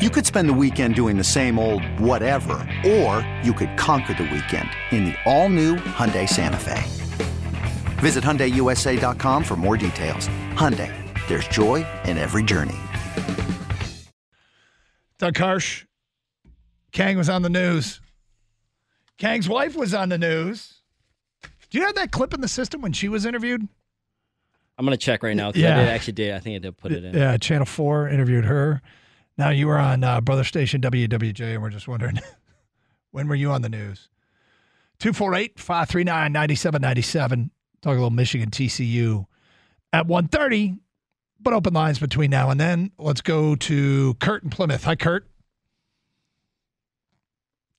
You could spend the weekend doing the same old whatever, or you could conquer the weekend in the all-new Hyundai Santa Fe. Visit HyundaiUSA.com for more details. Hyundai, there's joy in every journey. Doug Karsch. Kang was on the news. Kang's wife was on the news. Do you have that clip in the system when she was interviewed? I'm gonna check right now. Yeah. I did actually did. I think I did put it in. Yeah, Channel 4 interviewed her. Now you were on uh, Brother Station WWJ, and we're just wondering when were you on the news? 248 539 9797. Talk a little Michigan TCU at 1.30, but open lines between now and then. Let's go to Kurt in Plymouth. Hi, Kurt.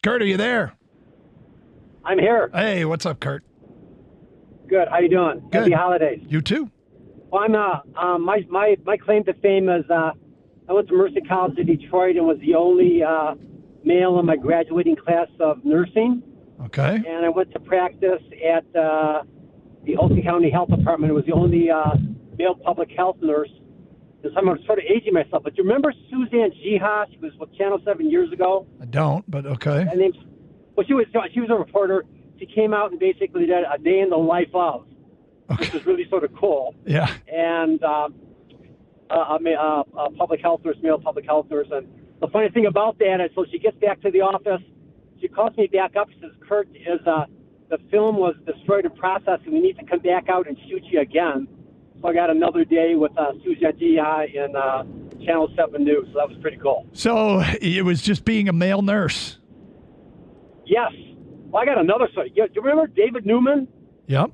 Kurt, are you there? I'm here. Hey, what's up, Kurt? Good. How you doing? Good. Happy holidays. You too. Well, I'm uh, um, my my my claim to fame is uh, I went to Mercy College in Detroit and was the only uh, male in my graduating class of nursing. Okay. And I went to practice at uh, the Ulster County Health Department. It was the only uh, male public health nurse. And so I'm sort of aging myself. But do you remember Suzanne Jiha? She was with Channel Seven years ago. I don't, but okay. Her name's well, she was she was a reporter. She came out and basically did a day in the life of, which was really sort of cool. Yeah. And um, uh, a, ma- uh, a public health nurse, male public health nurse. And the funny thing about that is, so she gets back to the office. She calls me back up. She says, "Kurt, is uh, the film was destroyed in process, and we need to come back out and shoot you again." So I got another day with uh, Suzanne Jiha in uh, Channel Seven News. So that was pretty cool. So it was just being a male nurse. Yes. Well, I got another story. You remember David Newman? Yep.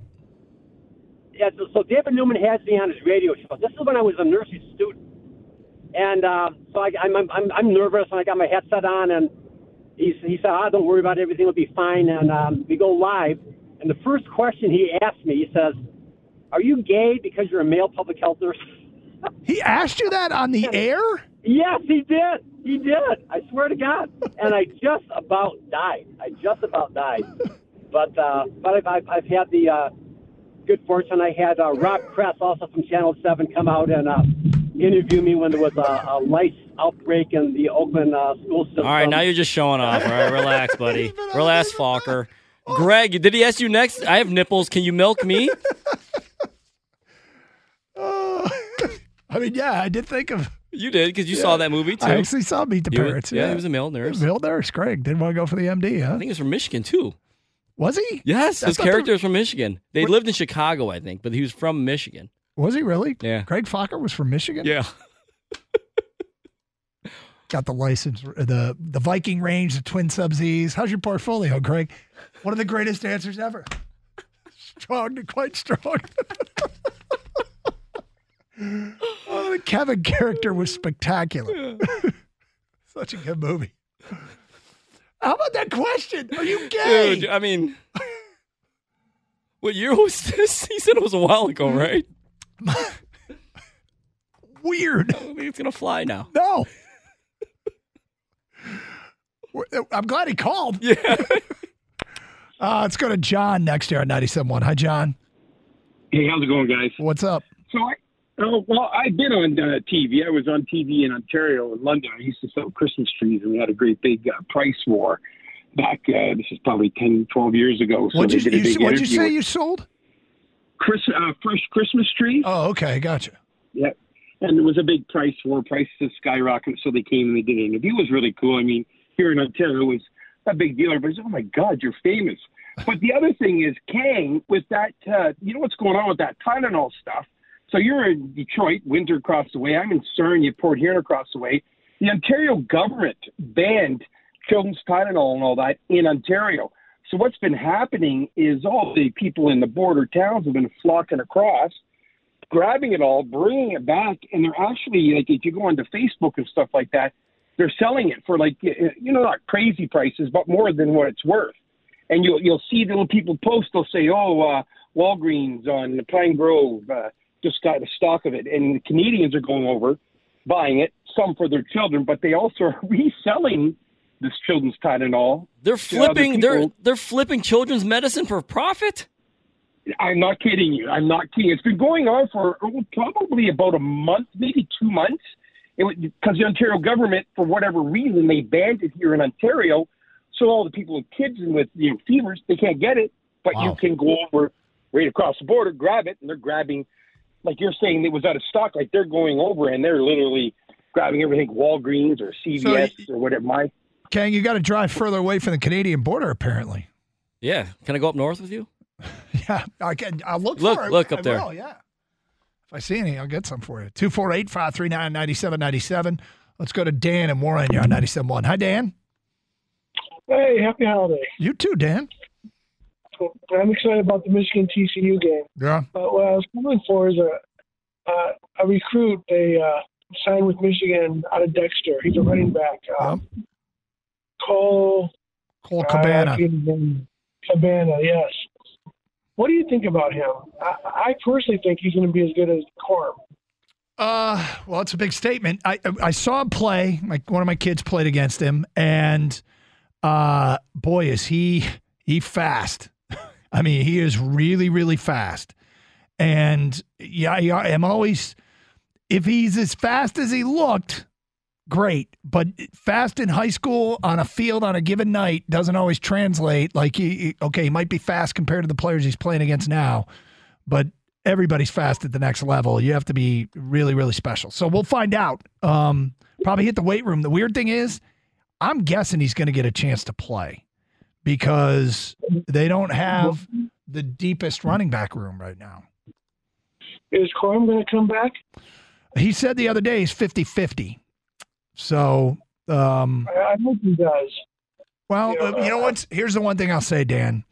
Yeah, so, so David Newman has me on his radio show. This is when I was a nursing student, and uh, so I, I'm, I'm I'm nervous, and I got my headset on, and he he said, "Ah, don't worry about it. Everything will be fine." And um, we go live, and the first question he asked me, he says, "Are you gay because you're a male public health nurse?" He asked you that on the air? Yes, he did. He did. I swear to God. And I just about died. I just about died. But uh, but I've, I've, I've had the uh, good fortune. I had uh, Rob Kress, also from Channel Seven, come out and uh, interview me when there was a, a lice outbreak in the Oakland uh, school system. All right, now you're just showing off. All right, relax, buddy. Relax, Focker. Greg, did he ask you next? I have nipples. Can you milk me? I mean, yeah, I did think of. You did because you saw that movie too. I actually saw Meet the He was- Parents. yeah, he was a male nurse. Male nurse. Greg didn't want to go for the MD, huh? I think he was from Michigan too. Was he? Yes, That's his the- character is from Michigan. They What- lived in Chicago, I think, but he was from Michigan. Was he really? Yeah. Greg Focker was from Michigan. Yeah. Got the license, uh, the the Viking range, the Twin Sub Z's. How's your portfolio, Greg? One of the greatest dancers ever. strong to quite strong. oh, the Kevin character was spectacular. Such a good movie. How about that question? Are you gay? Dude, I mean, what year was this? He said it was a while ago, right? Weird. I think it's gonna fly now. No. I'm glad he called. Yeah. Uh, let's go to John next year on 97.1. Hi, John. Hey, how's it going, guys? What's up? So I, oh, well, I've been on uh, TV. I was on TV in Ontario in London. I used to sell Christmas trees, and we had a great big uh, price war back. Uh, this is probably 10, 12 years ago. So you, did you, big what'd you say you sold? Chris, uh, fresh Christmas trees. Oh, okay. Gotcha. Yeah. And there was a big price war. Prices skyrocketed, so they came and they did an interview. It was really cool. I mean, here in Ontario, it was a big deal. Everybody's, oh my God, you're famous. But the other thing is, Kang, with that, uh, you know what's going on with that Tylenol stuff. So you're in Detroit, winter across the way. I'm in Sarnia, Port Huron across the way. The Ontario government banned children's Tylenol and all that in Ontario. So what's been happening is all the people in the border towns have been flocking across, grabbing it all, bringing it back, and they're actually like if you go onto Facebook and stuff like that, they're selling it for like you know not crazy prices, but more than what it's worth. And you'll you'll see little people post. They'll say, "Oh, uh, Walgreens on the Pine Grove uh, just got a stock of it," and the Canadians are going over buying it, some for their children, but they also are reselling this children's Tylenol. They're flipping. They're they're flipping children's medicine for profit. I'm not kidding you. I'm not kidding. It's been going on for oh, probably about a month, maybe two months. Because the Ontario government, for whatever reason, they banned it here in Ontario. So all the people with kids and with you know fevers, they can't get it. But you can go over right across the border, grab it, and they're grabbing. Like you're saying, it was out of stock. Like they're going over and they're literally grabbing everything, Walgreens or CVS or whatever. My Kang, you got to drive further away from the Canadian border, apparently. Yeah. Can I go up north with you? Yeah, I can. I'll look, Look- for it. look up I there. will, yeah. If I see any, I'll get some for you. 248 539 9797. Let's go to Dan and Warren. You're on 97.1. Hi, Dan. Hey, happy holiday. You too, Dan. I'm excited about the Michigan TCU game. Yeah. But what I was calling for is a uh, a recruit they uh, signed with Michigan out of Dexter. He's a running back. Uh, Cole Cole uh, Cabana. I forget his name. Cabana, yes. What do you think about him? I, I personally think he's going to be as good as Corum. Uh, well, it's a big statement. I I saw him play. My one of my kids played against him, and uh, boy, is he he fast. I mean, he is really really fast. And yeah, yeah, I'm always if he's as fast as he looked, great. But fast in high school on a field on a given night doesn't always translate. Like he- okay, he might be fast compared to the players he's playing against now, but everybody's fast at the next level. You have to be really, really special. So we'll find out. Um, probably hit the weight room. The weird thing is, I'm guessing he's going to get a chance to play because they don't have the deepest running back room right now. Is Corum going to come back? He said the other day he's 50 50. So, um, I, I hope he does. Well, Yeah, uh, you know uh, what? Here's the one thing I'll say, Dan.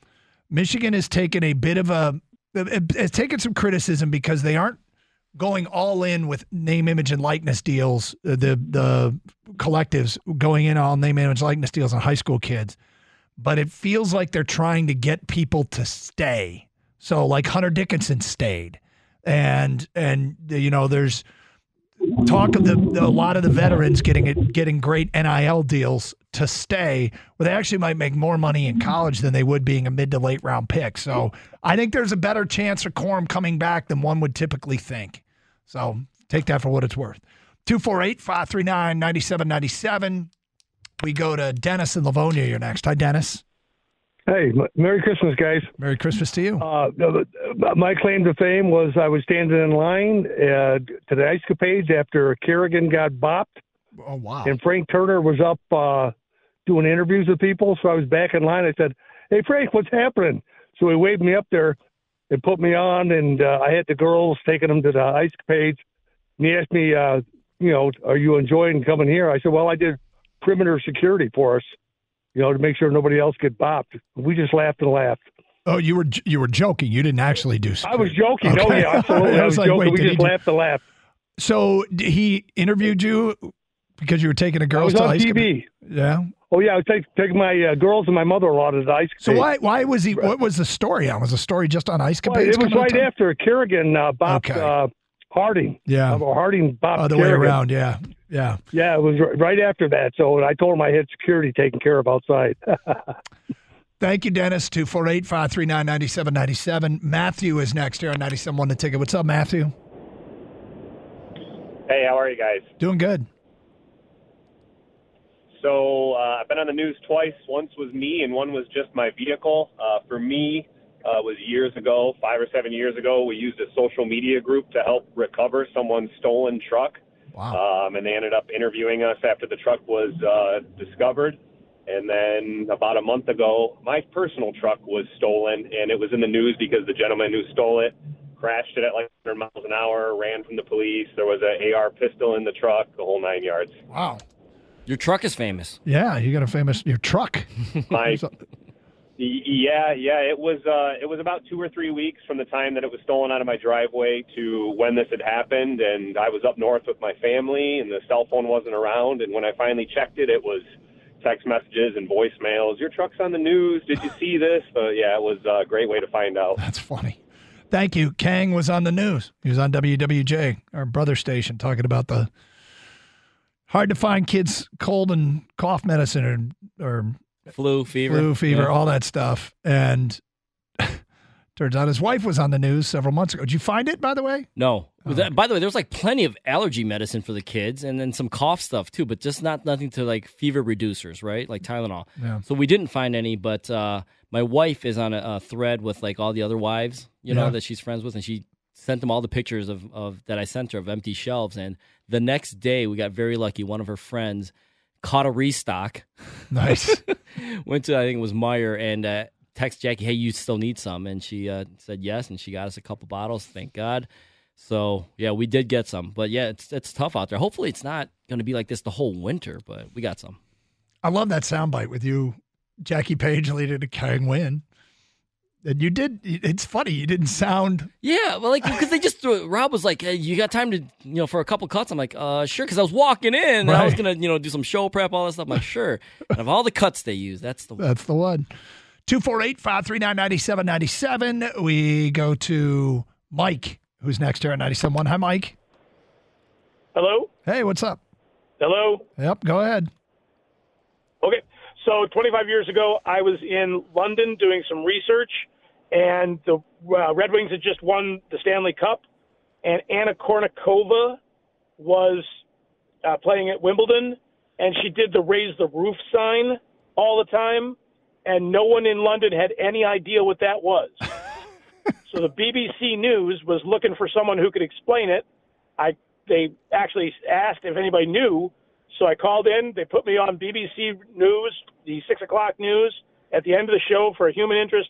Michigan has taken a bit of a has taken some criticism because they aren't going all in with name, image, and likeness deals. uh, The the collectives going in all name, image, likeness deals on high school kids, but it feels like they're trying to get people to stay. So, like Hunter Dickinson stayed, and and you know, there's talk of the, the a lot of the veterans getting it getting great NIL deals to stay, where they actually might make more money in college than they would being a mid to late round pick. So I think there's a better chance of Corum coming back than one would typically think. So take that for what it's worth. 248 539 9797. We go to Dennis in Livonia. You're next. Hi, Dennis. Hey, Merry Christmas, guys. Merry Christmas to you. Uh, uh, my claim to fame was I was standing in line uh, to the Ice Capades after Kerrigan got bopped, Oh, wow. and Frank Turner was up uh, doing interviews with people. So I was back in line. I said, "Hey, Frank, what's happening?" So he waved me up there and put me on, and uh, I had the girls taking them to the Ice Capades. And he asked me, uh, "You know, are you enjoying coming here?" I said, "Well, I did perimeter security for us." You know, to make sure nobody else get bopped. We just laughed and laughed. Oh, you were you were joking. You didn't actually do. I was security. joking. Oh Okay. yeah, absolutely. I was, like, joking. wait, we just laughed and laughed. So he interviewed you because you were taking a girls was to on ice TV. Yeah. Oh yeah, I was take, taking my uh, girls and my mother-in-law to the ice. So why why was he? What was the story on? Was the story just on ice Well, it was right after Kerrigan uh, bopped Okay. uh, Harding. Yeah. Uh, Harding bopped Other way around. Yeah. Yeah. Yeah, it was right after that. So I told him I had security taken care of outside. Thank you, Dennis. Two four eight five three nine ninety seven ninety seven. Matthew is next here on ninety seven one the ticket. What's up, Matthew? Hey, how are you guys? Doing good. So uh, I've been on the news twice. Once was me, and one was just my vehicle. Uh, for me, uh, was years ago, five or seven years ago. We used a social media group to help recover someone's stolen truck. Wow. Um, and they ended up interviewing us after the truck was uh, discovered. And then about a month ago, my personal truck was stolen, and it was in the news because the gentleman who stole it crashed it at like 100 miles an hour, ran from the police. There was an AR pistol in the truck, the whole nine yards. Wow. Your truck is famous. Yeah, you got a famous your truck. My Y- Yeah, yeah. It was uh, it was about two or three weeks from the time that it was stolen out of my driveway to when this had happened, and I was up north with my family, and the cell phone wasn't around. And when I finally checked it, it was text messages and voicemails. Your truck's on the news. Did you see this? Uh, yeah, it was a great way to find out. That's funny. Thank you. Kang was on the news. He was on WWJ, our brother station, talking about the hard to find kids cold and cough medicine or, or Flu, fever. flu, fever, Yeah. all that stuff. And turns out his wife was on the news several months ago. Did you find it, by the way? No. Oh. That- by the way, there was like plenty of allergy medicine for the kids, and then some cough stuff too, but just not nothing to like fever reducers, right? Like Tylenol. Yeah. So we didn't find any, but uh, my wife is on a, a thread with like all the other wives, you know, Yeah. that she's friends with, and she sent them all the pictures of, of that I sent her of empty shelves. And the next day, we got very lucky. One of her friends caught a restock. Nice. Went to I think it was Meijer and uh, text Jackie, "Hey, you still need some?" And she uh, said yes, and she got us a couple bottles. Thank God. So yeah, we did get some, but yeah, it's it's tough out there. Hopefully, it's not going to be like this the whole winter, but we got some. I love that soundbite with you, Jackie Page leading to Kang Win. And you did. It's funny. You didn't sound. Yeah, well, like because they just threw. Rob was like, hey, "You got time to, you know, for a couple cuts?" I'm like, "Uh, sure," because I was walking in and I was Right. gonna, you know, do some show prep, all that stuff. I'm like, "Sure." And of all the cuts they use, that's the That's the one. 248 539 9797. We go to Mike, who's next here at 97.1. Hi, Mike. Hello? Hey, what's up? Hello? Yep, go ahead. Okay. So 25 years ago, I was in London doing some research, and the uh, Red Wings had just won the Stanley Cup, and Anna Kournikova was uh, playing at Wimbledon, and she did the raise the roof sign all the time, and no one in London had any idea what that was. so the BBC News was looking for someone who could explain it. I they actually asked if anybody knew, so I called in. They put me on BBC News, the six o'clock news, at the end of the show for a human interest,